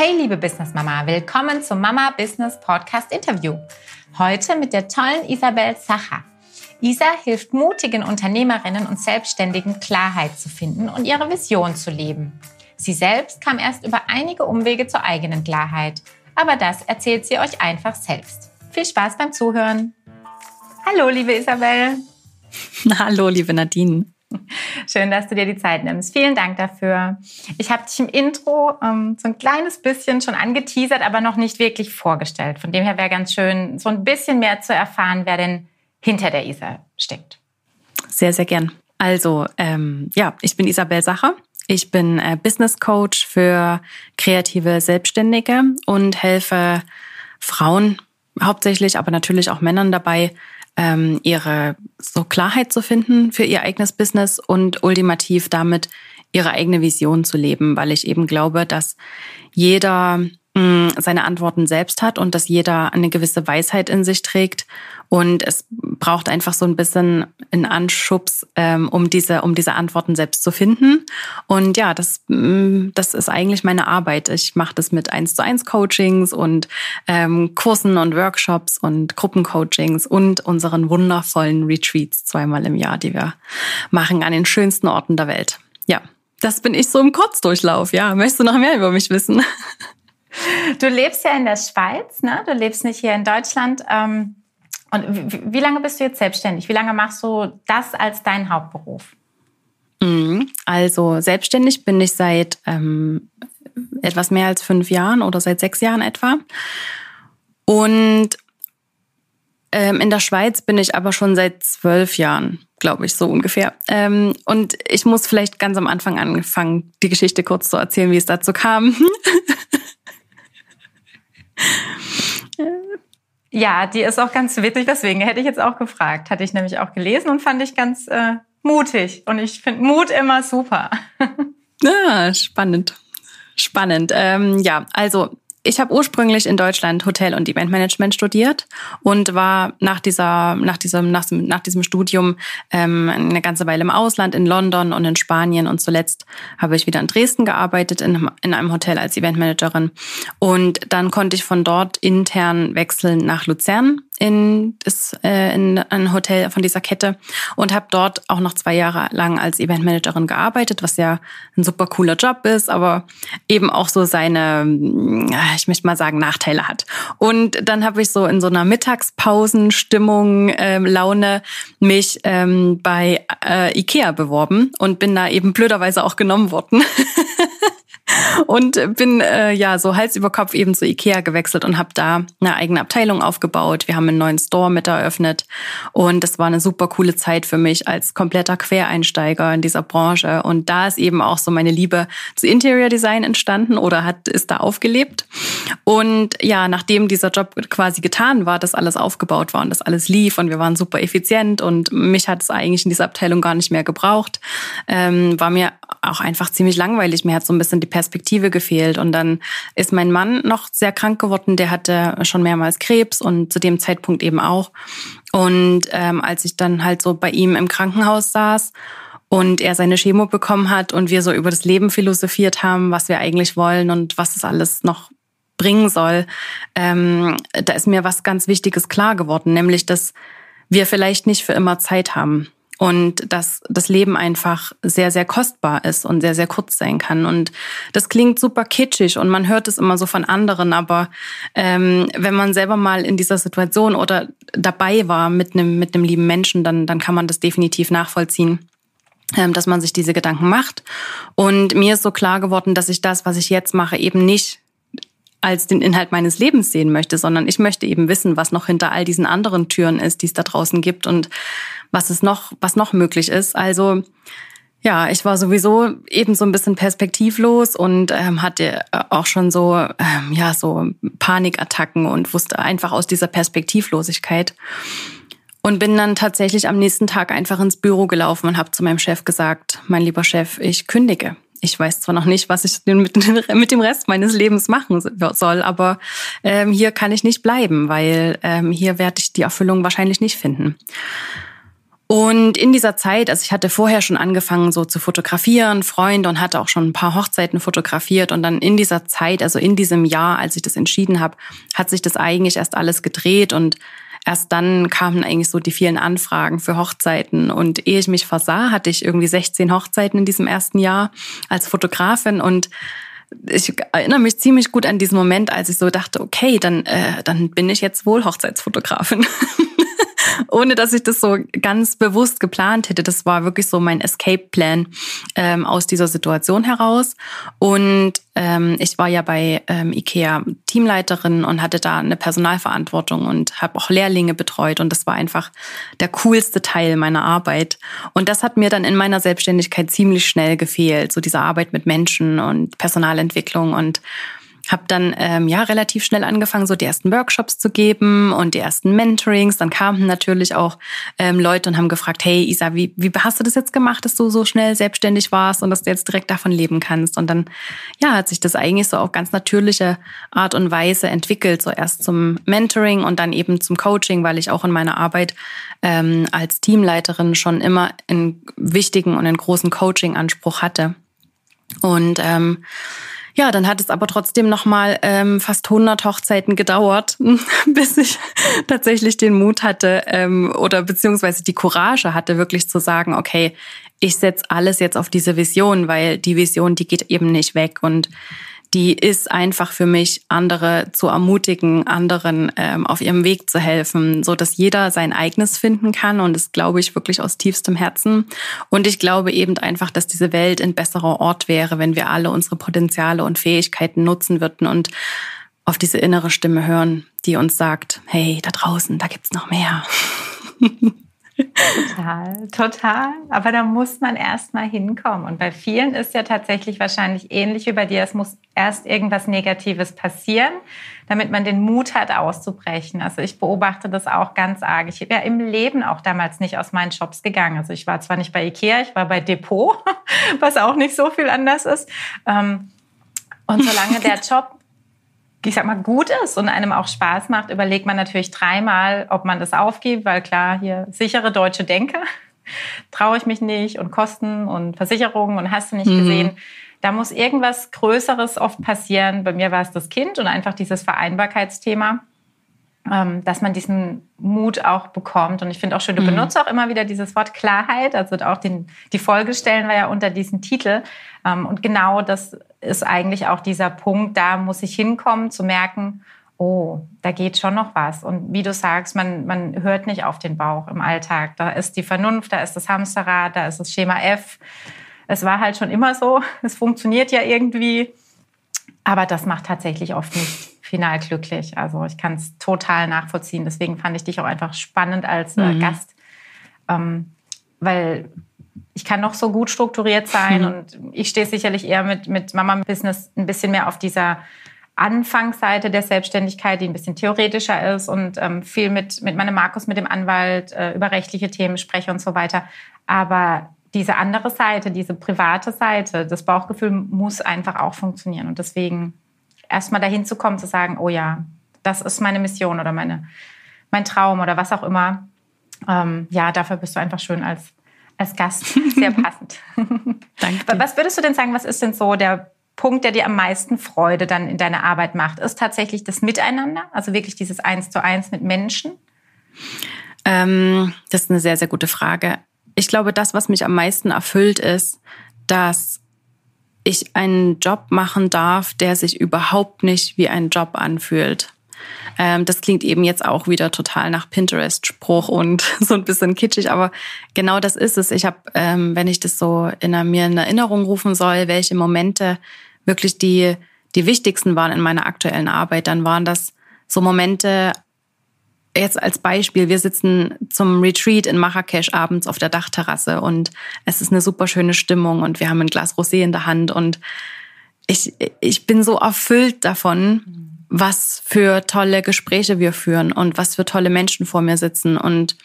Hey liebe Business Mama, willkommen zum Mama Business Podcast Interview. Heute mit der tollen Isabel Sacher. Isa hilft mutigen Unternehmerinnen und Selbstständigen Klarheit zu finden und ihre Vision zu leben. Sie selbst kam erst über einige Umwege zur eigenen Klarheit, aber das erzählt sie euch einfach selbst. Viel Spaß beim Zuhören. Hallo liebe Isabel. Hallo liebe Nadine. Schön, dass du dir die Zeit nimmst. Vielen Dank dafür. Ich habe dich im Intro ähm, so ein kleines bisschen schon angeteasert, aber noch nicht wirklich vorgestellt. Von dem her wäre ganz schön, so ein bisschen mehr zu erfahren, wer denn hinter der Isa steckt. Sehr, sehr gern. Also, ähm, ja, ich bin Isabel Sacher. Ich bin äh, Business Coach für kreative Selbstständige und helfe Frauen hauptsächlich, aber natürlich auch Männern dabei, ähm, ihre so Klarheit zu finden für ihr eigenes Business und ultimativ damit ihre eigene Vision zu leben, weil ich eben glaube, dass jeder seine Antworten selbst hat und dass jeder eine gewisse Weisheit in sich trägt und es braucht einfach so ein bisschen einen Anschubs, ähm, um diese, um diese Antworten selbst zu finden. Und ja, das, das ist eigentlich meine Arbeit. Ich mache das mit eins zu eins Coachings und ähm, Kursen und Workshops und Gruppencoachings und unseren wundervollen Retreats zweimal im Jahr, die wir machen an den schönsten Orten der Welt. Ja, das bin ich so im Kurzdurchlauf. Ja, möchtest du noch mehr über mich wissen? Du lebst ja in der Schweiz, ne? Du lebst nicht hier in Deutschland. Ähm und wie, lange bist du jetzt selbstständig? Wie lange machst du das als dein Hauptberuf? Mhm. Also selbstständig bin ich seit ähm, etwas mehr als fünf Jahren oder seit sechs Jahren etwa. Und ähm, in der Schweiz bin ich aber schon seit zwölf Jahren, glaube ich, so ungefähr. Ähm, und ich muss vielleicht ganz am Anfang anfangen, die Geschichte kurz zu erzählen, wie es dazu kam. Ja, die ist auch ganz witzig, deswegen hätte ich jetzt auch gefragt. Hatte ich nämlich auch gelesen und fand ich ganz äh, mutig. Und ich finde Mut immer super. Ja, spannend. Spannend. Ähm, ja, also ich habe ursprünglich in Deutschland Hotel- und Eventmanagement studiert und war nach dieser, nach diesem, nach, nach diesem Studium ähm, eine ganze Weile im Ausland, in London und in Spanien und zuletzt habe ich wieder in Dresden gearbeitet, in, in einem Hotel als Eventmanagerin. Und dann konnte ich von dort intern wechseln nach Luzern in, das, äh, in ein Hotel von dieser Kette und habe dort auch noch zwei Jahre lang als Eventmanagerin gearbeitet, was ja ein super cooler Job ist, aber eben auch so seine, ich möchte mal sagen, Nachteile hat. Und dann habe ich so in so einer Mittagspausenstimmung, ähm, Laune mich ähm, bei äh, Ikea beworben und bin da eben blöderweise auch genommen worden. und bin äh, ja so Hals über Kopf eben zu Ikea gewechselt und habe da eine eigene Abteilung aufgebaut. Wir haben einen neuen Store mit eröffnet und das war eine super coole Zeit für mich als kompletter Quereinsteiger in dieser Branche und da ist eben auch so meine Liebe zu Interior Design entstanden oder hat ist da aufgelebt. Und ja, nachdem dieser Job quasi getan war, dass alles aufgebaut war und das alles lief und wir waren super effizient und mich hat es eigentlich in dieser Abteilung gar nicht mehr gebraucht, ähm, war mir auch einfach ziemlich langweilig. Mir hat so ein bisschen die Perspektive gefehlt. Und dann ist mein Mann noch sehr krank geworden. Der hatte schon mehrmals Krebs und zu dem Zeitpunkt eben auch. Und ähm, als ich dann halt so bei ihm im Krankenhaus saß und er seine Chemo bekommen hat und wir so über das Leben philosophiert haben, was wir eigentlich wollen und was es alles noch bringen soll, ähm, da ist mir was ganz Wichtiges klar geworden, nämlich dass wir vielleicht nicht für immer Zeit haben und dass das Leben einfach sehr, sehr kostbar ist und sehr, sehr kurz sein kann. Und das klingt super kitschig und man hört es immer so von anderen, aber ähm, wenn man selber mal in dieser Situation oder dabei war mit einem, mit einem lieben Menschen, dann, dann kann man das definitiv nachvollziehen ähm, dass man sich diese Gedanken macht. Und mir ist so klar geworden, dass ich das, was ich jetzt mache, eben nicht als den Inhalt meines Lebens sehen möchte, sondern ich möchte eben wissen, was noch hinter all diesen anderen Türen ist, die es da draußen gibt und was es noch, was noch möglich ist. Also ja, ich war sowieso eben so ein bisschen perspektivlos und ähm, hatte auch schon so ähm, ja so Panikattacken und wusste einfach aus dieser Perspektivlosigkeit und bin dann tatsächlich am nächsten Tag einfach ins Büro gelaufen und habe zu meinem Chef gesagt, mein lieber Chef, ich kündige ich weiß zwar noch nicht, was ich mit, dem Rest meines Lebens machen soll, aber ähm, hier kann ich nicht bleiben, weil ähm, hier werde ich die Erfüllung wahrscheinlich nicht finden. Und in dieser Zeit, also ich hatte vorher schon angefangen so zu fotografieren, Freunde und hatte auch schon ein paar Hochzeiten fotografiert. Und dann in dieser Zeit, also in diesem Jahr, als ich das entschieden habe, hat sich das eigentlich erst alles gedreht und erst dann kamen eigentlich so die vielen Anfragen für Hochzeiten. Und ehe ich mich versah, hatte ich irgendwie 16 Hochzeiten in diesem ersten Jahr als Fotografin und ich erinnere mich ziemlich gut an diesen Moment, als ich so dachte, okay, dann, äh, dann bin ich jetzt wohl Hochzeitsfotografin. ohne dass ich das so ganz bewusst geplant hätte. Das war wirklich so mein Escape-Plan ähm, aus dieser Situation heraus. Und ähm, ich war ja bei ähm, IKEA Teamleiterin und hatte da eine Personalverantwortung und habe auch Lehrlinge betreut. Und das war einfach der coolste Teil meiner Arbeit. Und das hat mir dann in meiner Selbstständigkeit ziemlich schnell gefehlt. So diese Arbeit mit Menschen und Personalentwicklung und habe dann ähm, ja relativ schnell angefangen, so die ersten Workshops zu geben und die ersten Mentorings. Dann kamen natürlich auch ähm, Leute und haben gefragt, hey Isa, wie, wie hast du das jetzt gemacht, dass du so schnell selbstständig warst und dass du jetzt direkt davon leben kannst? Und dann ja, hat sich das eigentlich so auf ganz natürliche Art und Weise entwickelt. So erst zum Mentoring und dann eben zum Coaching, weil ich auch in meiner Arbeit ähm, als Teamleiterin schon immer einen wichtigen und einen großen Coaching-Anspruch hatte. Und ähm, ja, dann hat es aber trotzdem noch mal ähm, fast 100 Hochzeiten gedauert, bis ich tatsächlich den Mut hatte ähm, oder beziehungsweise die Courage hatte, wirklich zu sagen, okay, ich setze alles jetzt auf diese Vision, weil die Vision, die geht eben nicht weg. Und die ist einfach für mich, andere zu ermutigen, anderen ähm, auf ihrem Weg zu helfen, so dass jeder sein eigenes finden kann. Und das glaube ich wirklich aus tiefstem Herzen. Und ich glaube eben einfach, dass diese Welt ein besserer Ort wäre, wenn wir alle unsere Potenziale und Fähigkeiten nutzen würden und auf diese innere Stimme hören, die uns sagt, hey, da draußen, da gibt's noch mehr. Total, total. Aber da muss man erst mal hinkommen. Und bei vielen ist ja tatsächlich wahrscheinlich ähnlich wie bei dir. Es muss erst irgendwas Negatives passieren, damit man den Mut hat, auszubrechen. Also ich beobachte das auch ganz arg. Ich bin ja im Leben auch damals nicht aus meinen Jobs gegangen. Also ich war zwar nicht bei Ikea, ich war bei Depot, was auch nicht so viel anders ist. Ähm, und solange der Job ich sag mal, gut ist und einem auch Spaß macht, überlegt man natürlich dreimal, ob man das aufgibt, weil klar, hier sichere deutsche Denke, traue ich mich nicht und Kosten und Versicherungen und hast du nicht mhm. gesehen. Da muss irgendwas Größeres oft passieren. Bei mir war es das Kind und einfach dieses Vereinbarkeitsthema, ähm, dass man diesen Mut auch bekommt. Und ich finde auch schön, du mhm. benutzt auch immer wieder dieses Wort Klarheit. Also auch den, die Folge stellen wir ja unter diesen Titel. Ähm, und genau das ist eigentlich auch dieser Punkt, da muss ich hinkommen, zu merken, oh, da geht schon noch was. Und wie du sagst, man, man hört nicht auf den Bauch im Alltag. Da ist die Vernunft, da ist das Hamsterrad, da ist das Schema F. Es war halt schon immer so. Es funktioniert ja irgendwie. Aber das macht tatsächlich oft nicht final glücklich. Also ich kann es total nachvollziehen. Deswegen fand ich dich auch einfach spannend als äh, mhm. Gast. Ähm, weil ich kann noch so gut strukturiert sein mhm. und ich stehe sicherlich eher mit, mit Mama Business ein bisschen mehr auf dieser Anfangsseite der Selbstständigkeit, die ein bisschen theoretischer ist und ähm, viel mit, mit meinem Markus, mit dem Anwalt äh, über rechtliche Themen spreche und so weiter. Aber diese andere Seite, diese private Seite, das Bauchgefühl muss einfach auch funktionieren. Und deswegen erstmal dahin zu kommen, zu sagen, oh ja, das ist meine Mission oder meine, mein Traum oder was auch immer. Ähm, ja, dafür bist du einfach schön als als Gast. Sehr passend. Danke. Was würdest du denn sagen, was ist denn so der Punkt, der dir am meisten Freude dann in deiner Arbeit macht? Ist tatsächlich das Miteinander, also wirklich dieses Eins zu eins mit Menschen? Ähm, das ist eine sehr, sehr gute Frage. Ich glaube, das, was mich am meisten erfüllt, ist, dass ich einen Job machen darf, der sich überhaupt nicht wie ein Job anfühlt. Ähm, das klingt eben jetzt auch wieder total nach Pinterest-Spruch und so ein bisschen kitschig, aber genau das ist es. Ich habe, ähm, wenn ich das so in mir in Erinnerung rufen soll, welche Momente wirklich die, die wichtigsten waren in meiner aktuellen Arbeit, dann waren das so Momente, jetzt als Beispiel, wir sitzen zum Retreat in Marrakesch abends auf der Dachterrasse und es ist eine super schöne Stimmung und wir haben ein Glas Rosé in der Hand und ich, ich bin so erfüllt davon, was für tolle Gespräche wir führen und was für tolle Menschen vor mir sitzen und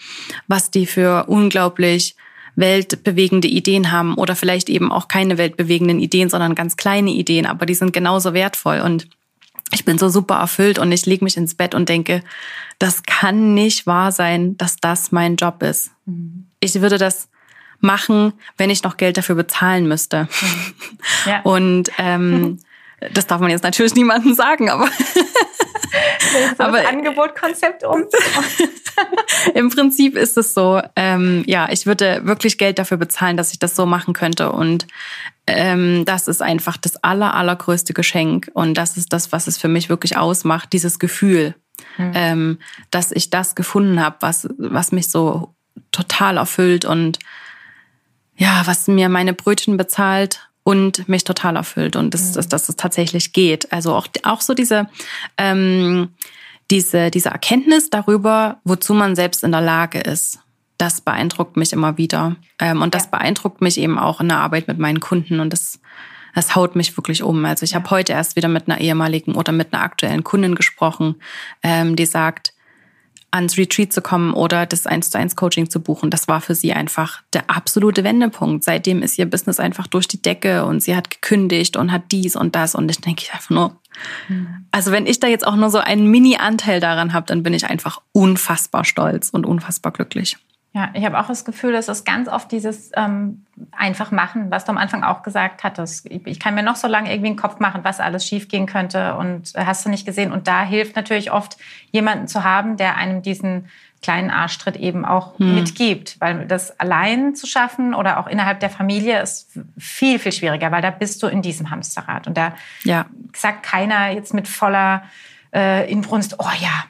was die für unglaublich weltbewegende Ideen haben oder vielleicht eben auch keine weltbewegenden Ideen, sondern ganz kleine Ideen, aber die sind genauso wertvoll und ich bin so super erfüllt und ich lege mich ins Bett und denke, das kann nicht wahr sein, dass das mein Job ist. Mhm. Ich würde das machen, wenn ich noch Geld dafür bezahlen müsste. Mhm. Ja. Und ähm, das darf man jetzt natürlich niemandem sagen, aber aber das Angebotkonzept um. Im Prinzip ist es so, ähm, ja, ich würde wirklich Geld dafür bezahlen, dass ich das so machen könnte. Und ähm, das ist einfach das aller, allergrößte Geschenk. Und das ist das, was es für mich wirklich ausmacht, dieses Gefühl, hm. ähm, dass ich das gefunden habe, was, was mich so total erfüllt und ja, was mir meine Brötchen bezahlt und mich total erfüllt und das, mhm. dass, dass es tatsächlich geht. Also auch, auch so diese, ähm, diese, diese Erkenntnis darüber, wozu man selbst in der Lage ist. Das beeindruckt mich immer wieder. Ähm, und das ja. beeindruckt mich eben auch in der Arbeit mit meinen Kunden. Und das, das haut mich wirklich um. Also ich ja. habe heute erst wieder mit einer ehemaligen oder mit einer aktuellen Kundin gesprochen, ähm, die sagt, ans Retreat zu kommen oder das 1 zu 1 Coaching zu buchen. Das war für sie einfach der absolute Wendepunkt. Seitdem ist ihr Business einfach durch die Decke und sie hat gekündigt und hat dies und das und ich denke einfach nur, mhm. also wenn ich da jetzt auch nur so einen Mini-Anteil daran habe, dann bin ich einfach unfassbar stolz und unfassbar glücklich. Ja, ich habe auch das Gefühl, dass es ganz oft dieses ähm, einfach machen, was du am Anfang auch gesagt hattest. Ich, ich kann mir noch so lange irgendwie einen Kopf machen, was alles schiefgehen könnte und äh, hast du nicht gesehen. Und da hilft natürlich oft jemanden zu haben, der einem diesen kleinen Arschtritt eben auch hm. mitgibt, weil das allein zu schaffen oder auch innerhalb der Familie ist viel viel schwieriger, weil da bist du in diesem Hamsterrad und da ja. sagt keiner jetzt mit voller äh, Inbrunst, oh ja,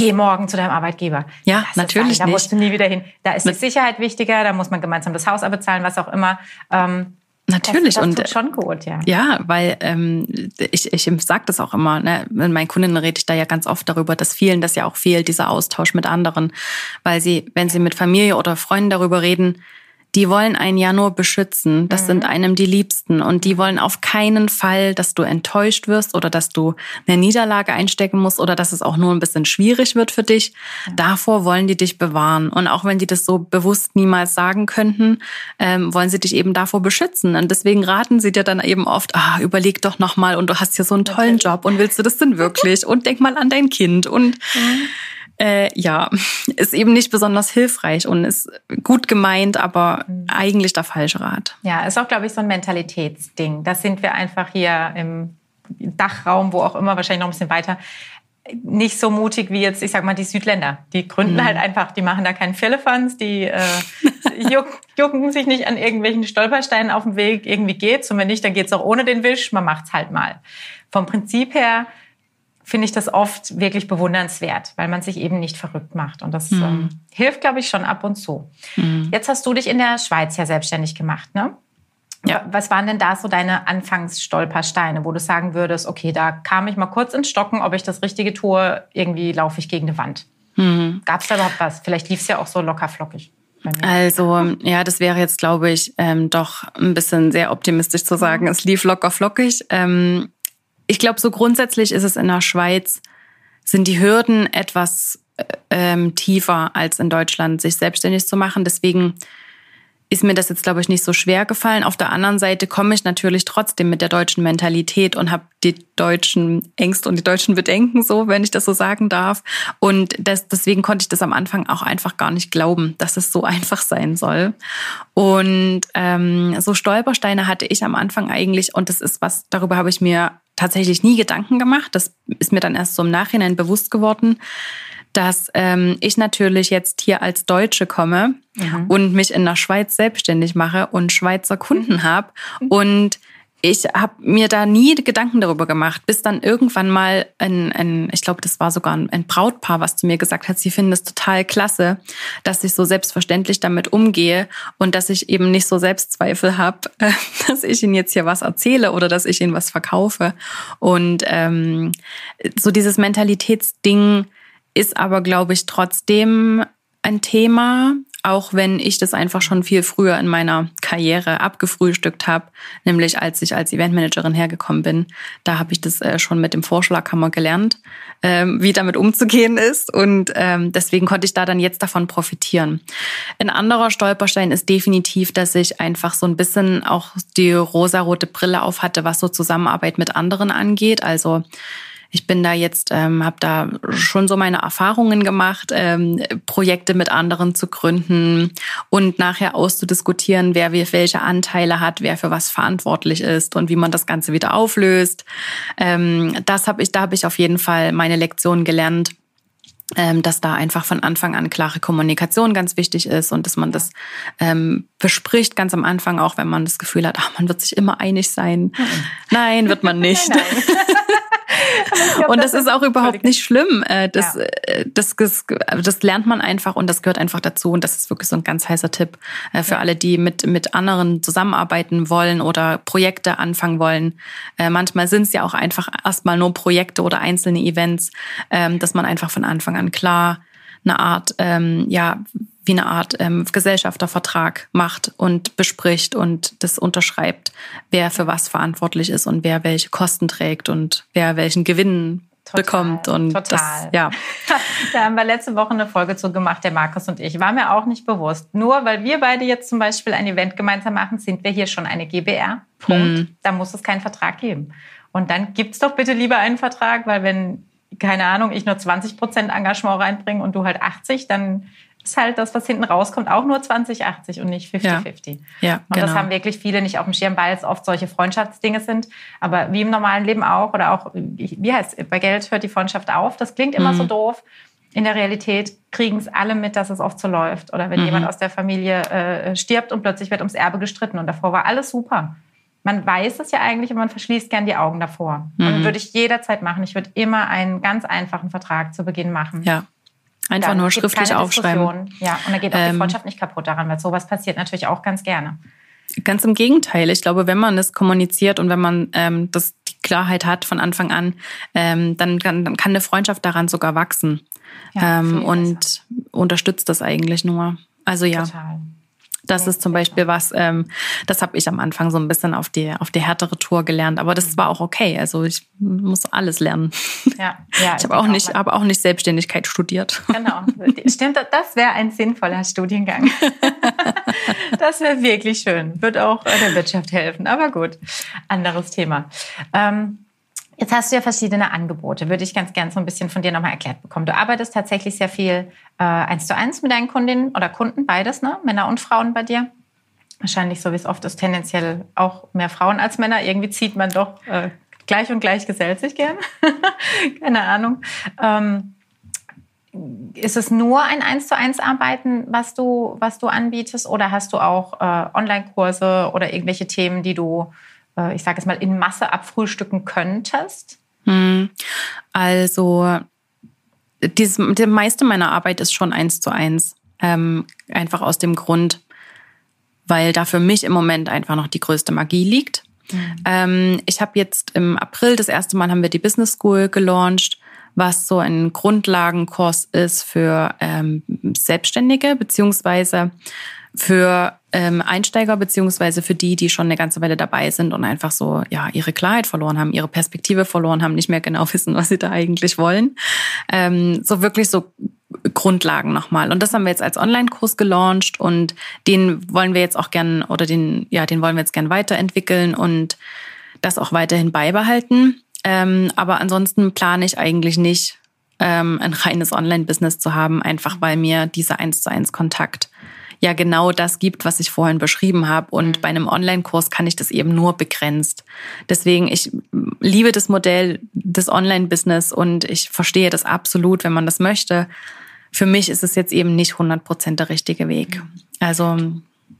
geh morgen zu deinem Arbeitgeber. Ja, das natürlich Da musst du nie wieder hin. Da ist die Sicherheit wichtiger, da muss man gemeinsam das Haus abbezahlen, was auch immer. Ähm, Natürlich das, das und schon gut, ja. Ja, weil ähm, ich ich sage das auch immer. Ne? Mit meinen Kundinnen rede ich da ja ganz oft darüber, dass vielen das ja auch fehlt, dieser Austausch mit anderen, weil sie, wenn sie mit Familie oder Freunden darüber reden, die wollen einen ja nur beschützen. Das mhm. sind einem die Liebsten. Und die wollen auf keinen Fall, dass du enttäuscht wirst oder dass du eine Niederlage einstecken musst oder dass es auch nur ein bisschen schwierig wird für dich. Mhm. Davor wollen die dich bewahren. Und auch wenn die das so bewusst niemals sagen könnten, ähm, wollen sie dich eben davor beschützen. Und deswegen raten sie dir dann eben oft, ah, überleg doch nochmal und du hast hier so einen tollen Job und willst du das denn wirklich? und denk mal an dein Kind und mhm äh, ja, ist eben nicht besonders hilfreich und ist gut gemeint, aber mhm. eigentlich der falsche Rat. Ja, ist auch, glaube ich, so ein Mentalitätsding. Das sind wir einfach hier im Dachraum, wo auch immer, wahrscheinlich noch ein bisschen weiter, nicht so mutig wie jetzt, ich sag mal, die Südländer. Die gründen mhm. halt einfach, die machen da keinen Firlefanz, die äh, jucken sich nicht an irgendwelchen Stolpersteinen auf dem Weg. Irgendwie geht's und wenn nicht, dann geht's auch ohne den Wisch. Man macht's halt mal. Vom Prinzip her finde ich das oft wirklich bewundernswert, weil man sich eben nicht verrückt macht. Und das mhm. ähm, hilft, glaube ich, schon ab und zu. Mhm. Jetzt hast du dich in der Schweiz ja selbstständig gemacht, ne? Ja. Was waren denn da so deine Anfangsstolpersteine, wo du sagen würdest, okay, da kam ich mal kurz ins Stocken, ob ich das Richtige tue, irgendwie laufe ich gegen eine Wand. Mhm. Gab es da überhaupt was? Vielleicht lief es ja auch so locker flockig. Also ja, das wäre jetzt, glaube ich, ähm, doch ein bisschen sehr optimistisch zu sagen. Mhm. Es lief locker flockig. Ähm, ich glaube, so grundsätzlich ist es in der Schweiz, sind die Hürden etwas äh, ähm, tiefer als in Deutschland, sich selbstständig zu machen. Deswegen ist mir das jetzt, glaube ich, nicht so schwer gefallen. Auf der anderen Seite komme ich natürlich trotzdem mit der deutschen Mentalität und habe die deutschen Ängste und die deutschen Bedenken so, wenn ich das so sagen darf. Und das, deswegen konnte ich das am Anfang auch einfach gar nicht glauben, dass es so einfach sein soll. Und ähm, so Stolpersteine hatte ich am Anfang eigentlich, und das ist was, darüber habe ich mir tatsächlich nie Gedanken gemacht. Das ist mir dann erst so im Nachhinein bewusst geworden dass ähm, ich natürlich jetzt hier als Deutsche komme mhm. und mich in der Schweiz selbstständig mache und Schweizer Kunden mhm. habe und ich habe mir da nie Gedanken darüber gemacht, bis dann irgendwann mal ein, ein ich glaube, das war sogar ein, Brautpaar, was zu mir gesagt hat, sie finden es total klasse, dass ich so selbstverständlich damit umgehe und dass ich eben nicht so Selbstzweifel habe, dass ich ihnen jetzt hier was erzähle oder dass ich ihnen was verkaufe. Und ähm, so dieses Mentalitätsding, ist aber, glaube ich, trotzdem ein Thema, auch wenn ich das einfach schon viel früher in meiner Karriere abgefrühstückt habe, nämlich als ich als Eventmanagerin hergekommen bin. Da habe ich das äh, schon mit dem Vorschlaghammer gelernt, ähm, wie damit umzugehen ist. Und ähm, deswegen konnte ich da dann jetzt davon profitieren. Ein anderer Stolperstein ist definitiv, dass ich einfach so ein bisschen auch die rosarote Brille auf hatte, was so Zusammenarbeit mit anderen angeht. Also ich bin da jetzt, ähm, habe da schon so meine Erfahrungen gemacht, ähm, Projekte mit anderen zu gründen und nachher auszudiskutieren, wer welche Anteile hat, wer für was verantwortlich ist und wie man das Ganze wieder auflöst. Ähm, das habe ich, da habe ich auf jeden Fall meine Lektion gelernt ähm, dass da einfach von Anfang an klare Kommunikation ganz wichtig ist und dass man das ähm, bespricht ganz am Anfang, auch wenn man das Gefühl hat, ach, man wird sich immer einig sein. Nein, nein wird man nicht. nein, nein. Und das, das ist auch überhaupt nicht schlimm. Äh, das, ja. Äh, das, das, das, lernt man einfach und das gehört einfach dazu. Und das ist wirklich so ein ganz heißer Tipp äh, für ja. alle, die mit, mit anderen zusammenarbeiten wollen oder Projekte anfangen wollen. Manchmal sind es ja auch einfach erstmal nur Projekte oder einzelne Events, ähm, dass man einfach von Anfang an klar eine Art, ähm, ja, wie eine Art ähm, Gesellschaftervertrag macht und bespricht und das unterschreibt, wer für was verantwortlich ist und wer welche Kosten trägt und wer welchen Gewinn Total, bekommt. Und total. Das, ja. da haben wir letzte Woche eine Folge zu gemacht, der Markus und ich. War mir auch nicht bewusst. Nur weil wir beide jetzt zum Beispiel ein Event gemeinsam machen, sind wir hier schon eine GBR. Punkt. Mhm. Da muss es keinen Vertrag geben. Und dann gibt es doch bitte lieber einen Vertrag, weil wenn, keine Ahnung, ich nur 20 Prozent Engagement reinbringe und du halt 80, dann ist halt das, was hinten rauskommt, auch nur 2080 und nicht 50-50. Ja. ja, und genau. das haben wirklich viele nicht auf dem Schirm, weil es oft solche Freundschaftsdinge sind. Aber wie im normalen Leben auch, oder auch, wie heißt es, bei Geld hört die Freundschaft auf. Das klingt immer mhm. so doof. In der Realität kriegen es alle mit, dass es oft so läuft. Oder wenn mhm. jemand aus der Familie äh, stirbt und plötzlich wird ums Erbe gestritten und davor war alles super. Man weiß es ja eigentlich, aber man verschließt gern die Augen davor. Mhm. Und würde ich jederzeit machen. Ich würde immer einen ganz einfachen Vertrag zu Beginn machen. Ja. Einfach nur schriftlich aufschreiben. Ja, und da geht auch ähm, die Freundschaft nicht kaputt daran, weil sowas passiert natürlich auch ganz gerne. Ganz im Gegenteil. Ich glaube, wenn man es kommuniziert und wenn man ähm, das, die Klarheit hat von Anfang an, ähm, dann, kann, dann kann eine Freundschaft daran sogar wachsen. Ja, ähm, und besser. unterstützt das eigentlich nur. Also ja. Total. Das ist zum Beispiel was, ähm, das habe ich am Anfang so ein bisschen auf die, auf die härtere Tour gelernt. Aber das war auch okay. Also ich muss alles lernen. Ja, ja. Ich habe auch, nicht, aber auch nicht Selbstständigkeit studiert. Genau. Stimmt, das wäre ein sinnvoller Studiengang. Das wäre wirklich schön. Wird auch der Wirtschaft helfen. Aber gut, anderes Thema. Ähm, Jetzt hast du ja verschiedene Angebote. Würde ich ganz gern so ein bisschen von dir nochmal erklärt bekommen. Du arbeitest tatsächlich sehr viel äh, eins zu eins mit deinen Kundinnen oder Kunden, beides, ne? Männer und Frauen bei dir. Wahrscheinlich, so wie es oft ist, tendenziell auch mehr Frauen als Männer. Irgendwie zieht man doch äh, gleich und gleich gesellt sich gern. Keine Ahnung. Ähm, ist es nur ein eins zu eins Arbeiten, was du, was du anbietest, oder hast du auch äh, Online-Kurse oder irgendwelche Themen, die du äh, ich sage es mal, in Masse abfrühstücken könntest? Hm. Also dieses, die meiste meiner Arbeit ist schon eins zu eins. Ähm, einfach aus dem Grund, weil da für mich im Moment einfach noch die größte Magie liegt. Mhm. Ähm, ich habe jetzt im April das erste Mal haben wir die Business School gelauncht, was so ein Grundlagenkurs ist für ähm, Selbstständige beziehungsweise für ähm, Einsteiger beziehungsweise für die, die schon eine ganze Weile dabei sind und einfach so ja ihre Klarheit verloren haben, ihre Perspektive verloren haben, nicht mehr genau wissen, was sie da eigentlich wollen. Ähm, so wirklich so Grundlagen nochmal. Und das haben wir jetzt als Online-Kurs gelauncht und den wollen wir jetzt auch gern oder den ja den wollen wir jetzt gern weiterentwickeln und das auch weiterhin beibehalten. Ähm, aber ansonsten plane ich eigentlich nicht ähm, ein reines Online-Business zu haben, einfach weil mir dieser eins zu eins Kontakt ja genau das gibt, was ich vorhin beschrieben habe. Und mhm. bei einem Online-Kurs kann ich das eben nur begrenzt. Deswegen, ich liebe das Modell des Online-Business und ich verstehe das absolut, wenn man das möchte. Für mich ist es jetzt eben nicht 100 Prozent der richtige Weg. Mhm. Also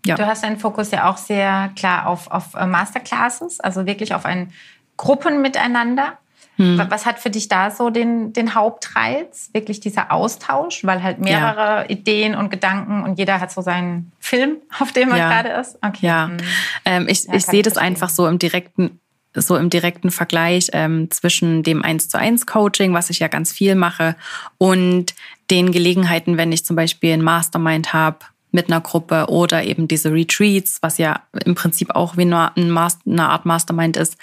ja. Du hast deinen Fokus ja auch sehr klar auf, auf äh, Masterclasses, also wirklich auf ein Gruppenmiteinander. Hm. Was hat für dich da so den, den Hauptreiz? Wirklich dieser Austausch, weil halt mehrere ja. Ideen und Gedanken und jeder hat so seinen Film, auf dem er ja. gerade ist. Okay. Ja, hm. ähm, ich, ja, ich sehe das einfach so im direkten so im direkten Vergleich ähm, zwischen dem 1 zu 1 Coaching, was ich ja ganz viel mache, und den Gelegenheiten, wenn ich zum Beispiel ein Mastermind habe mit einer Gruppe oder eben diese Retreats, was ja im Prinzip auch wie eine, eine Art Mastermind ist,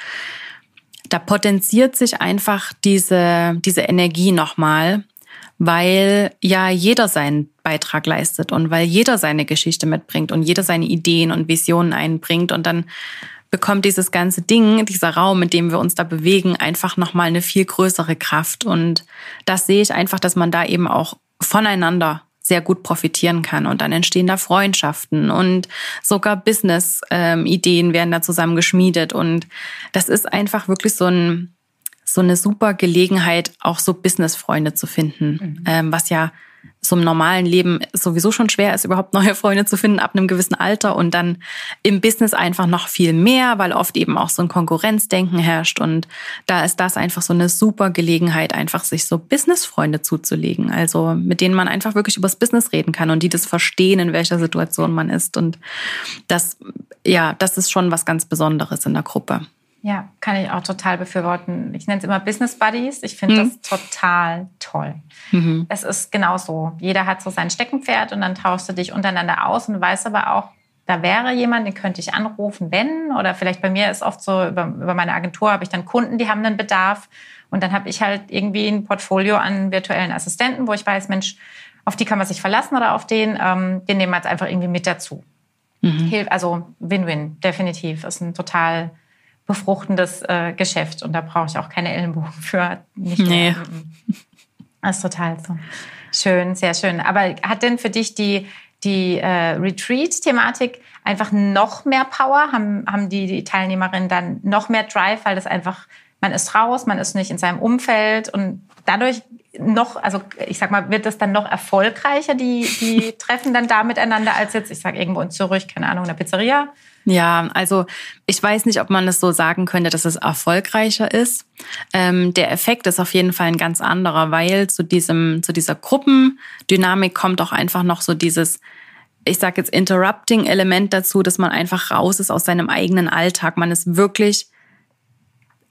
da potenziert sich einfach diese, diese Energie nochmal, weil ja jeder seinen Beitrag leistet und weil jeder seine Geschichte mitbringt und jeder seine Ideen und Visionen einbringt und dann bekommt dieses ganze Ding, dieser Raum, in dem wir uns da bewegen, einfach nochmal eine viel größere Kraft. Und das sehe ich einfach, dass man da eben auch voneinander sehr gut profitieren kann. Und dann entstehen da Freundschaften und sogar Business-Ideen ähm, werden da zusammen geschmiedet. Und das ist einfach wirklich so ein, so eine super Gelegenheit, auch so Business-Freunde zu finden, mhm. ähm, was ja so im normalen Leben sowieso schon schwer ist, überhaupt neue Freunde zu finden ab einem gewissen Alter und dann im Business einfach noch viel mehr, weil oft eben auch so ein Konkurrenzdenken herrscht. Und da ist das einfach so eine super Gelegenheit, einfach sich so Business-Freunde zuzulegen, also mit denen man einfach wirklich übers Business reden kann und die das verstehen, in welcher Situation man ist. Und das, ja, das ist schon was ganz Besonderes in der Gruppe. Ja, kann ich auch total befürworten. Ich nenne es immer Business Buddies. Ich finde mhm. das total toll. Mhm. Es ist genauso. Jeder hat so sein Steckenpferd und dann tauschst du dich untereinander aus und weißt aber auch, da wäre jemand, den könnte ich anrufen, wenn. Oder vielleicht bei mir ist oft so, über, über meine Agentur habe ich dann Kunden, die haben einen Bedarf. Und dann habe ich halt irgendwie ein Portfolio an virtuellen Assistenten, wo ich weiß, Mensch, auf die kann man sich verlassen oder auf den, ähm, den nehmen wir jetzt einfach irgendwie mit dazu. Mhm. Also Win-Win, definitiv. Ist ein total befruchtendes äh, Geschäft und da brauche ich auch keine Ellenbogen für. Nicht nee. Mehr. Das ist total so. Schön, sehr schön. Aber hat denn für dich die, die äh, Retreat-Thematik einfach noch mehr Power? Haben, haben die, die Teilnehmerinnen dann noch mehr Drive, weil das einfach, man ist raus, man ist nicht in seinem Umfeld und dadurch noch, also ich sag mal, wird das dann noch erfolgreicher, die, die treffen dann da miteinander, als jetzt, ich sag irgendwo in Zürich, keine Ahnung, in der Pizzeria? Ja, also ich weiß nicht, ob man es so sagen könnte, dass es erfolgreicher ist. Ähm, der Effekt ist auf jeden Fall ein ganz anderer, weil zu diesem, zu dieser Gruppendynamik kommt auch einfach noch so dieses, ich sage jetzt Interrupting-Element dazu, dass man einfach raus ist aus seinem eigenen Alltag. Man ist wirklich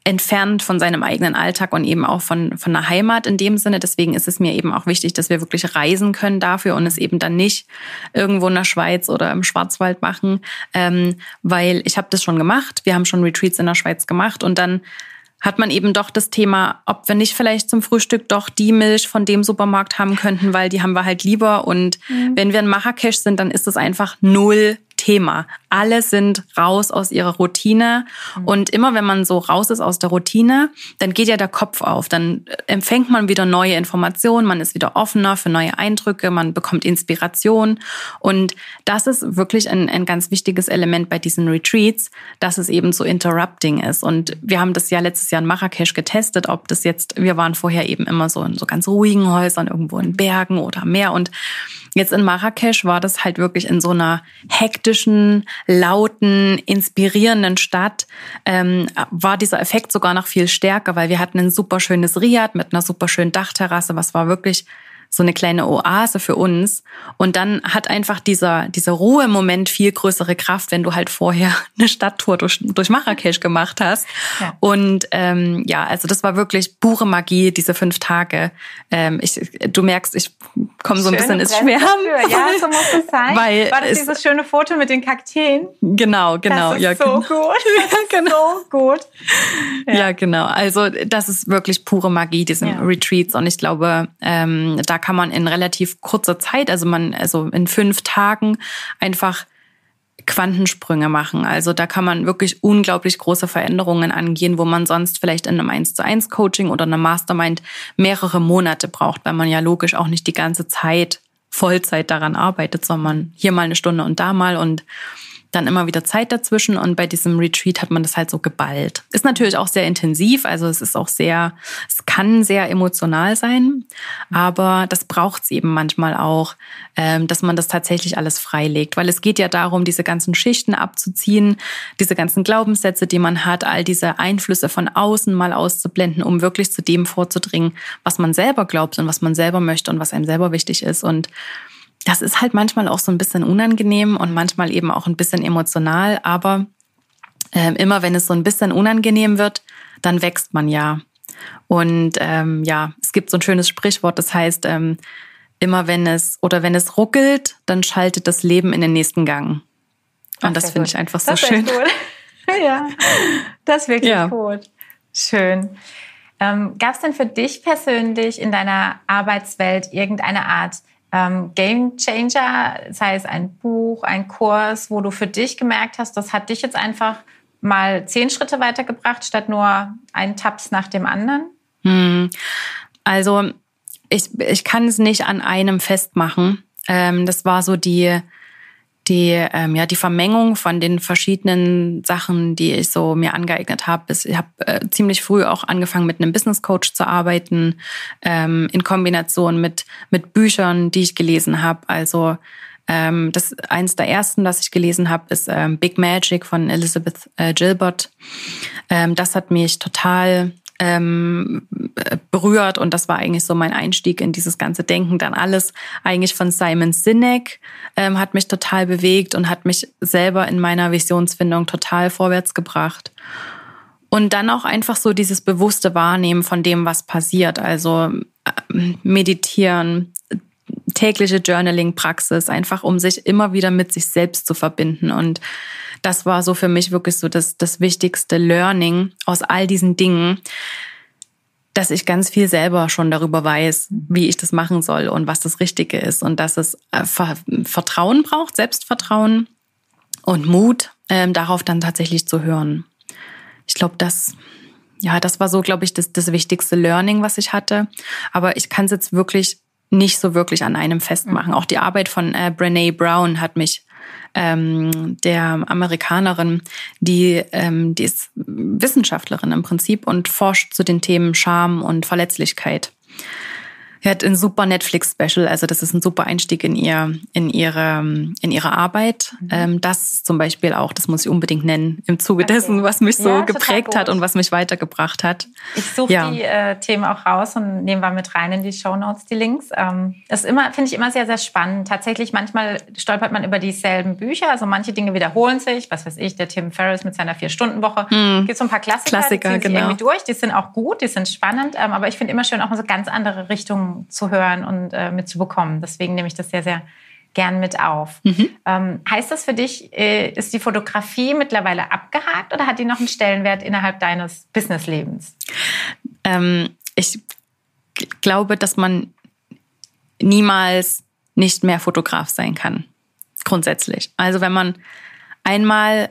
entfernt von seinem eigenen Alltag und eben auch von, von der Heimat in dem Sinne. Deswegen ist es mir eben auch wichtig, dass wir wirklich reisen können dafür und es eben dann nicht irgendwo in der Schweiz oder im Schwarzwald machen, ähm, weil ich habe das schon gemacht. Wir haben schon Retreats in der Schweiz gemacht und dann hat man eben doch das Thema, ob wir nicht vielleicht zum Frühstück doch die Milch von dem Supermarkt haben könnten, weil die haben wir halt lieber. Und mhm. wenn wir in Marrakesch sind, dann ist es einfach null Thema. Alle sind raus aus ihrer Routine. Mhm. Und immer wenn man so raus ist aus der Routine, dann geht ja der Kopf auf. Dann empfängt man wieder neue Informationen, man ist wieder offener für neue Eindrücke, man bekommt Inspiration. Und das ist wirklich ein, ein ganz wichtiges Element bei diesen Retreats, dass es eben so interrupting ist. Und wir haben das ja letztes Jahr in Marrakesch getestet, ob das jetzt, wir waren vorher eben immer so in so ganz ruhigen Häusern, irgendwo in Bergen oder Meer. Und Jetzt in Marrakesch war das halt wirklich in so einer hektischen, lauten, inspirierenden Stadt, ähm, war dieser Effekt sogar noch viel stärker, weil wir hatten ein super schönes Riad mit einer super schönen Dachterrasse, was war wirklich so eine kleine Oase für uns. Und dann hat einfach dieser, dieser Ruhemoment viel größere Kraft, wenn du halt vorher eine Stadttour durch, durch Marrakesch gemacht hast. Ja. Und ähm, ja, also das war wirklich pure Magie, diese fünf Tage. Ähm, ich, du merkst, ich komme so ein bisschen ins Schwärmen. Ja, so muss es sein. Weil war das dieses schöne Foto mit den Kakteen? Genau, genau. Das ist ja, so genau. gut. Das genau. so gut. Ja. ja. genau. Also das ist wirklich pure Magie, diese ja. Retreats. Und ich glaube, ähm, da kann man in relativ kurzer Zeit, also man, also in fünf Tagen einfach Quantensprünge machen. Also da kann man wirklich unglaublich große Veränderungen angehen, wo man sonst vielleicht in einem 1 zu 1 Coaching oder einem Mastermind mehrere Monate braucht, weil man ja logisch auch nicht die ganze Zeit Vollzeit daran arbeitet, sondern hier mal eine Stunde und da mal und dann immer wieder Zeit dazwischen und bei diesem Retreat hat man das halt so geballt. Ist natürlich auch sehr intensiv, also es ist auch sehr, es kann sehr emotional sein, aber das braucht es eben manchmal auch, ähm, dass man das tatsächlich alles freilegt, weil es geht ja darum, diese ganzen Schichten abzuziehen, diese ganzen Glaubenssätze, die man hat, all diese Einflüsse von außen mal auszublenden, um wirklich zu dem vorzudringen, was man selber glaubt und was man selber möchte und was einem selber wichtig ist und das ist halt manchmal auch so ein bisschen unangenehm und manchmal eben auch ein bisschen emotional, aber äh, immer wenn es so ein bisschen unangenehm wird, dann wächst man ja. Und ähm, ja, es gibt so ein schönes Sprichwort, das heißt, ähm, immer wenn es oder wenn es ruckelt, dann schaltet das Leben in den nächsten Gang. Und Ach, das finde ich einfach so das schön. Gut. ja, das ist wirklich ja. gut. Schön. Ähm, Gab es denn für dich persönlich in deiner Arbeitswelt irgendeine Art ähm, Game Changer, sei es ein Buch, ein Kurs, wo du für dich gemerkt hast, das hat dich jetzt einfach mal zehn Schritte weitergebracht, statt nur ein Taps nach dem anderen? Hm. Also ich, ich kann es nicht an einem festmachen. Ähm, das war so die, die, ähm, ja, die Vermengung von den verschiedenen Sachen, die ich so mir angeeignet habe. Ich habe äh, ziemlich früh auch angefangen, mit einem Business Coach zu arbeiten, ähm, in Kombination mit, mit Büchern, die ich gelesen habe. Also ähm, das eins der ersten, das ich gelesen habe, ist ähm, Big Magic von Elizabeth äh, Gilbert. Ähm, das hat mich total ähm, berührt und das war eigentlich so mein Einstieg in dieses ganze Denken. Dann alles eigentlich von Simon Sinek ähm, hat mich total bewegt und hat mich selber in meiner Visionsfindung total vorwärts gebracht. Und dann auch einfach so dieses bewusste Wahrnehmen von dem, was passiert. Also äh, meditieren, tägliche Journaling-Praxis, einfach um sich immer wieder mit sich selbst zu verbinden. Und das war so für mich wirklich so das, das wichtigste Learning aus all diesen Dingen, dass ich ganz viel selber schon darüber weiß, wie ich das machen soll und was das Richtige ist und dass es äh, Vertrauen braucht, Selbstvertrauen und Mut, ähm, darauf dann tatsächlich zu hören. Ich glaube, das, ja, das war so, glaube ich, das, das wichtigste Learning, was ich hatte. Aber ich kann es jetzt wirklich nicht so wirklich an einem festmachen. Mhm. Auch die Arbeit von äh, Brene Brown hat mich ähm, der Amerikanerin, die, ähm, die ist Wissenschaftlerin im Prinzip und forscht zu den Themen Scham und Verletzlichkeit. Sie hat ein super Netflix-Special, also das ist ein super Einstieg in ihr, in ihre, in ihre Arbeit. Mhm. Ähm, das zum Beispiel auch, das muss ich unbedingt nennen, im Zuge okay. dessen, was mich so ja, geprägt hat und was mich weitergebracht hat. Ich suche ja. die äh, Themen auch raus und nehmen wir mit rein in die Show Notes, die Links. Ähm, das immer, finde ich immer sehr, sehr spannend. Tatsächlich, manchmal stolpert man über dieselben Bücher, also manche Dinge wiederholen sich. Was weiß ich, der Tim Ferriss mit seiner Vier-Stunden-Woche. Mhm. Gibt so ein paar Klassiker, Klassiker die ziehen genau. irgendwie durch. Die sind auch gut, die sind spannend, ähm, aber ich finde immer schön, auch so ganz andere Richtungen zu hören und äh, mitzubekommen. Deswegen nehme ich das sehr, sehr gern mit auf. Mhm. Ähm, heißt das für dich, äh, ist die Fotografie mittlerweile abgehakt oder hat die noch einen Stellenwert innerhalb deines Businesslebens? Ähm, ich glaube, dass man niemals nicht mehr Fotograf sein kann. Grundsätzlich. Also wenn man einmal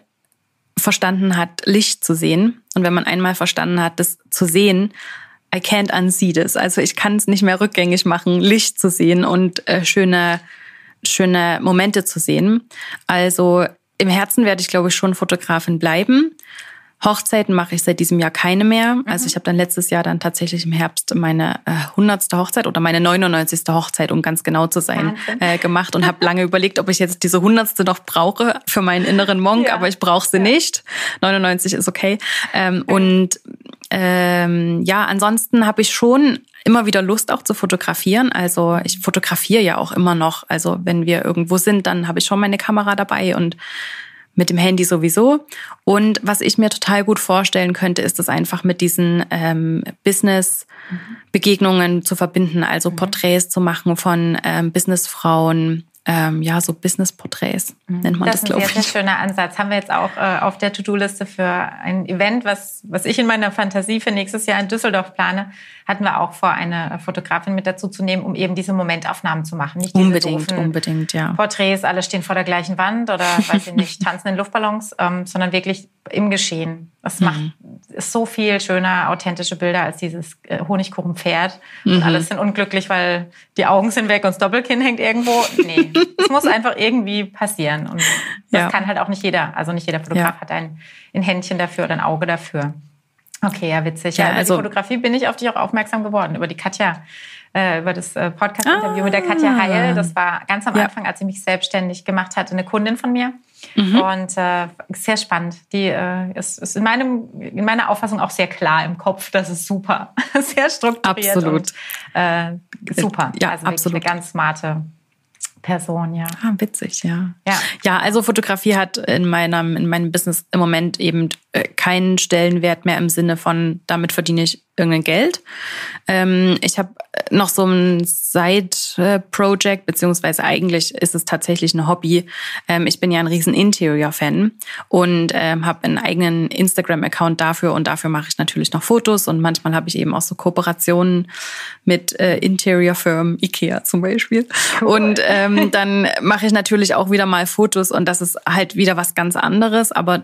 verstanden hat, Licht zu sehen und wenn man einmal verstanden hat, das zu sehen, I can't unsee this. Also ich kann es nicht mehr rückgängig machen, Licht zu sehen und äh, schöne, schöne Momente zu sehen. Also im Herzen werde ich, glaube ich, schon Fotografin bleiben. Hochzeiten mache ich seit diesem Jahr keine mehr. Also mhm. ich habe dann letztes Jahr dann tatsächlich im Herbst meine äh, 100. Hochzeit oder meine 99. Hochzeit, um ganz genau zu sein, äh, gemacht und habe lange überlegt, ob ich jetzt diese 100. noch brauche für meinen inneren Monk, ja. aber ich brauche sie ja. nicht. 99 ist okay. Ähm. Und ähm, ja, ansonsten habe ich schon immer wieder Lust auch zu fotografieren. Also ich fotografiere ja auch immer noch. Also wenn wir irgendwo sind, dann habe ich schon meine Kamera dabei und mit dem Handy sowieso. Und was ich mir total gut vorstellen könnte, ist das einfach mit diesen ähm, Business-Begegnungen zu verbinden, also mhm. Porträts zu machen von ähm, Businessfrauen, ähm, ja, so Business-Porträts mhm. nennt man das, das glaube ich. Das ist ein sehr, schöner Ansatz. Haben wir jetzt auch äh, auf der To-Do-Liste für ein Event, was, was ich in meiner Fantasie für nächstes Jahr in Düsseldorf plane, hatten wir auch vor, eine Fotografin mit dazu zu nehmen, um eben diese Momentaufnahmen zu machen. Nicht diese unbedingt, unbedingt, ja. Porträts, alle stehen vor der gleichen Wand oder, weiß ich nicht, tanzen in Luftballons, ähm, sondern wirklich im Geschehen. Das macht mhm. ist so viel schöner, authentische Bilder als dieses äh, Honigkuchenpferd. Mhm. Und alles sind unglücklich, weil die Augen sind weg und das Doppelkinn hängt irgendwo. Nee, es muss einfach irgendwie passieren. Und das ja. kann halt auch nicht jeder. Also nicht jeder Fotograf ja. hat ein, ein Händchen dafür oder ein Auge dafür. Okay, ja, witzig. Ja, ja also, die Fotografie bin ich auf dich auch aufmerksam geworden, über die Katja, äh, über das äh, Podcast-Interview ah. mit der Katja Heil. Das war ganz am Anfang, als sie mich selbstständig gemacht hatte, eine Kundin von mir. Mhm. Und äh, sehr spannend. Die äh, ist, ist in, meinem, in meiner Auffassung auch sehr klar im Kopf. Das ist super. sehr strukturiert. Absolut. Und, äh, super. Ja, also absolut. eine ganz smarte Person, ja. Ah, witzig, ja. ja. Ja, also Fotografie hat in meinem, in meinem Business im Moment eben äh, keinen Stellenwert mehr im Sinne von, damit verdiene ich irgendein Geld. Ähm, ich habe noch so ein Side-Project, beziehungsweise eigentlich ist es tatsächlich ein Hobby. Ähm, ich bin ja ein riesen Interior-Fan und ähm, habe einen eigenen Instagram-Account dafür und dafür mache ich natürlich noch Fotos und manchmal habe ich eben auch so Kooperationen mit äh, Interior-Firmen, Ikea zum Beispiel. Cool. Und ähm, dann mache ich natürlich auch wieder mal Fotos und das ist halt wieder was ganz anderes, aber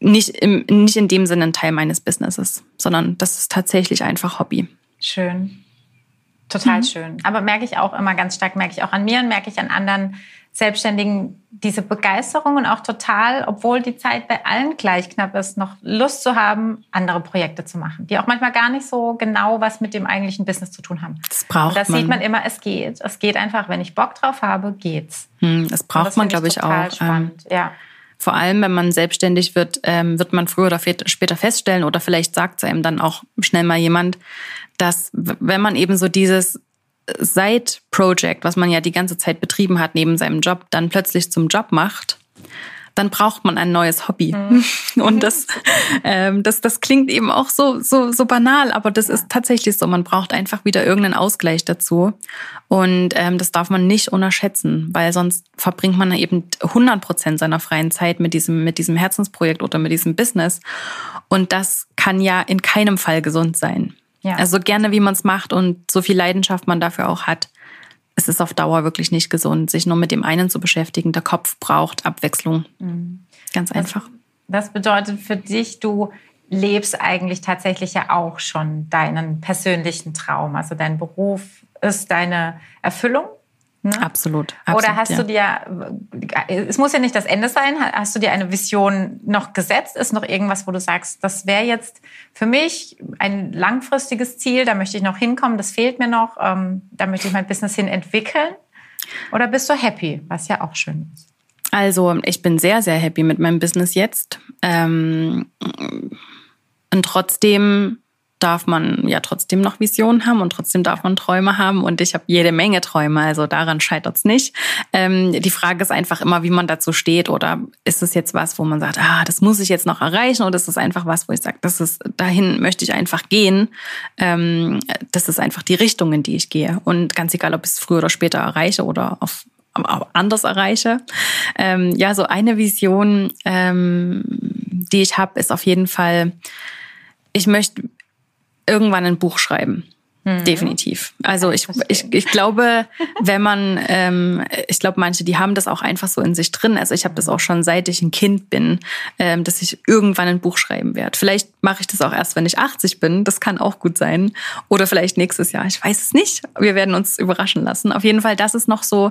nicht, im, nicht in dem Sinne ein Teil meines Businesses, sondern das ist tatsächlich einfach Hobby. Schön. Total mhm. schön. Aber merke ich auch immer ganz stark, merke ich auch an mir und merke ich an anderen Selbstständigen diese Begeisterung und auch total, obwohl die Zeit bei allen gleich knapp ist, noch Lust zu haben, andere Projekte zu machen, die auch manchmal gar nicht so genau was mit dem eigentlichen Business zu tun haben. Das braucht und das man. sieht man immer, es geht. Es geht einfach, wenn ich Bock drauf habe, geht's. Hm, das braucht das man, glaube ich, auch. Ähm, spannend. Ähm, ja. Vor allem, wenn man selbstständig wird, ähm, wird man früher oder später feststellen oder vielleicht sagt es einem dann auch schnell mal jemand, dass wenn man eben so dieses Side-Project, was man ja die ganze Zeit betrieben hat neben seinem Job, dann plötzlich zum Job macht, dann braucht man ein neues Hobby. Mhm. Und das, ähm, das, das klingt eben auch so, so, so banal, aber das ist tatsächlich so. Man braucht einfach wieder irgendeinen Ausgleich dazu. Und ähm, das darf man nicht unterschätzen, weil sonst verbringt man eben 100 Prozent seiner freien Zeit mit diesem, mit diesem Herzensprojekt oder mit diesem Business. Und das kann ja in keinem Fall gesund sein. Ja. Also gerne, wie man es macht und so viel Leidenschaft man dafür auch hat. Es ist auf Dauer wirklich nicht gesund, sich nur mit dem einen zu beschäftigen. Der Kopf braucht Abwechslung. Mhm. Ganz einfach. Das, das bedeutet für dich, du lebst eigentlich tatsächlich ja auch schon deinen persönlichen Traum. Also dein Beruf ist deine Erfüllung Ne? Absolut, absolut. Oder hast ja. du dir, es muss ja nicht das Ende sein, hast du dir eine Vision noch gesetzt? Ist noch irgendwas, wo du sagst, das wäre jetzt für mich ein langfristiges Ziel, da möchte ich noch hinkommen, das fehlt mir noch, ähm, da möchte ich mein Business hin entwickeln? Oder bist du happy, was ja auch schön ist? Also, ich bin sehr, sehr happy mit meinem Business jetzt. Ähm, und trotzdem darf man ja trotzdem noch Visionen haben und trotzdem darf man Träume haben. Und ich habe jede Menge Träume, also daran scheitert es nicht. Ähm, die Frage ist einfach immer, wie man dazu steht. Oder ist es jetzt was, wo man sagt, ah, das muss ich jetzt noch erreichen? Oder ist es einfach was, wo ich sage, das ist, dahin möchte ich einfach gehen. Ähm, das ist einfach die Richtung, in die ich gehe. Und ganz egal, ob ich es früher oder später erreiche oder auf anders erreiche. Ähm, ja, so eine Vision, ähm, die ich habe, ist auf jeden Fall, ich möchte irgendwann ein Buch schreiben. Mhm. Definitiv. Also ich, ich, ich glaube, wenn man, ähm, ich glaube, manche, die haben das auch einfach so in sich drin. Also ich habe das auch schon seit ich ein Kind bin, ähm, dass ich irgendwann ein Buch schreiben werde. Vielleicht mache ich das auch erst, wenn ich 80 bin. Das kann auch gut sein. Oder vielleicht nächstes Jahr. Ich weiß es nicht. Wir werden uns überraschen lassen. Auf jeden Fall, das ist noch so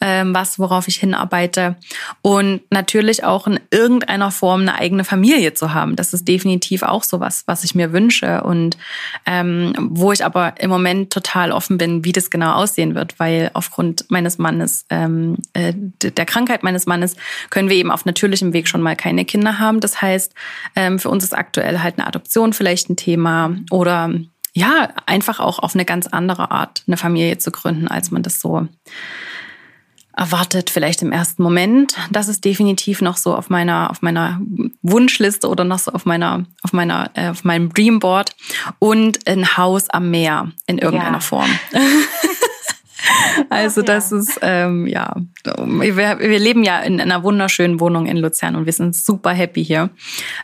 ähm, was, worauf ich hinarbeite. Und natürlich auch in irgendeiner Form eine eigene Familie zu haben. Das ist definitiv auch so was, was ich mir wünsche. Und ähm, wo ich aber im Moment total offen bin, wie das genau aussehen wird, weil aufgrund meines Mannes, ähm, äh, der Krankheit meines Mannes, können wir eben auf natürlichem Weg schon mal keine Kinder haben. Das heißt, ähm, für uns ist aktuell halt eine Adoption vielleicht ein Thema oder ja, einfach auch auf eine ganz andere Art eine Familie zu gründen, als man das so erwartet, vielleicht im ersten Moment. Das ist definitiv noch so auf meiner, auf meiner Wunschliste oder noch so auf meiner, auf meiner, äh, auf meinem Dreamboard. Und ein Haus am Meer in irgendeiner ja. Form. Also das ist, ähm, ja, wir, wir leben ja in einer wunderschönen Wohnung in Luzern und wir sind super happy hier.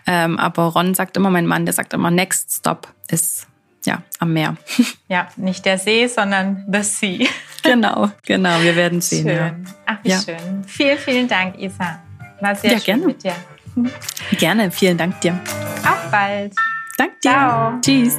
Ähm, aber Ron sagt immer, mein Mann, der sagt immer, next stop ist ja, am Meer. Ja, nicht der See, sondern the sea. Genau, genau, wir werden sehen. Schön. Ja. Ach, wie ja. schön. Vielen, vielen Dank, Isa. War sehr ja, schön gerne. mit dir. Gerne, vielen Dank dir. Auf bald. Dank dir. Ciao. Tschüss.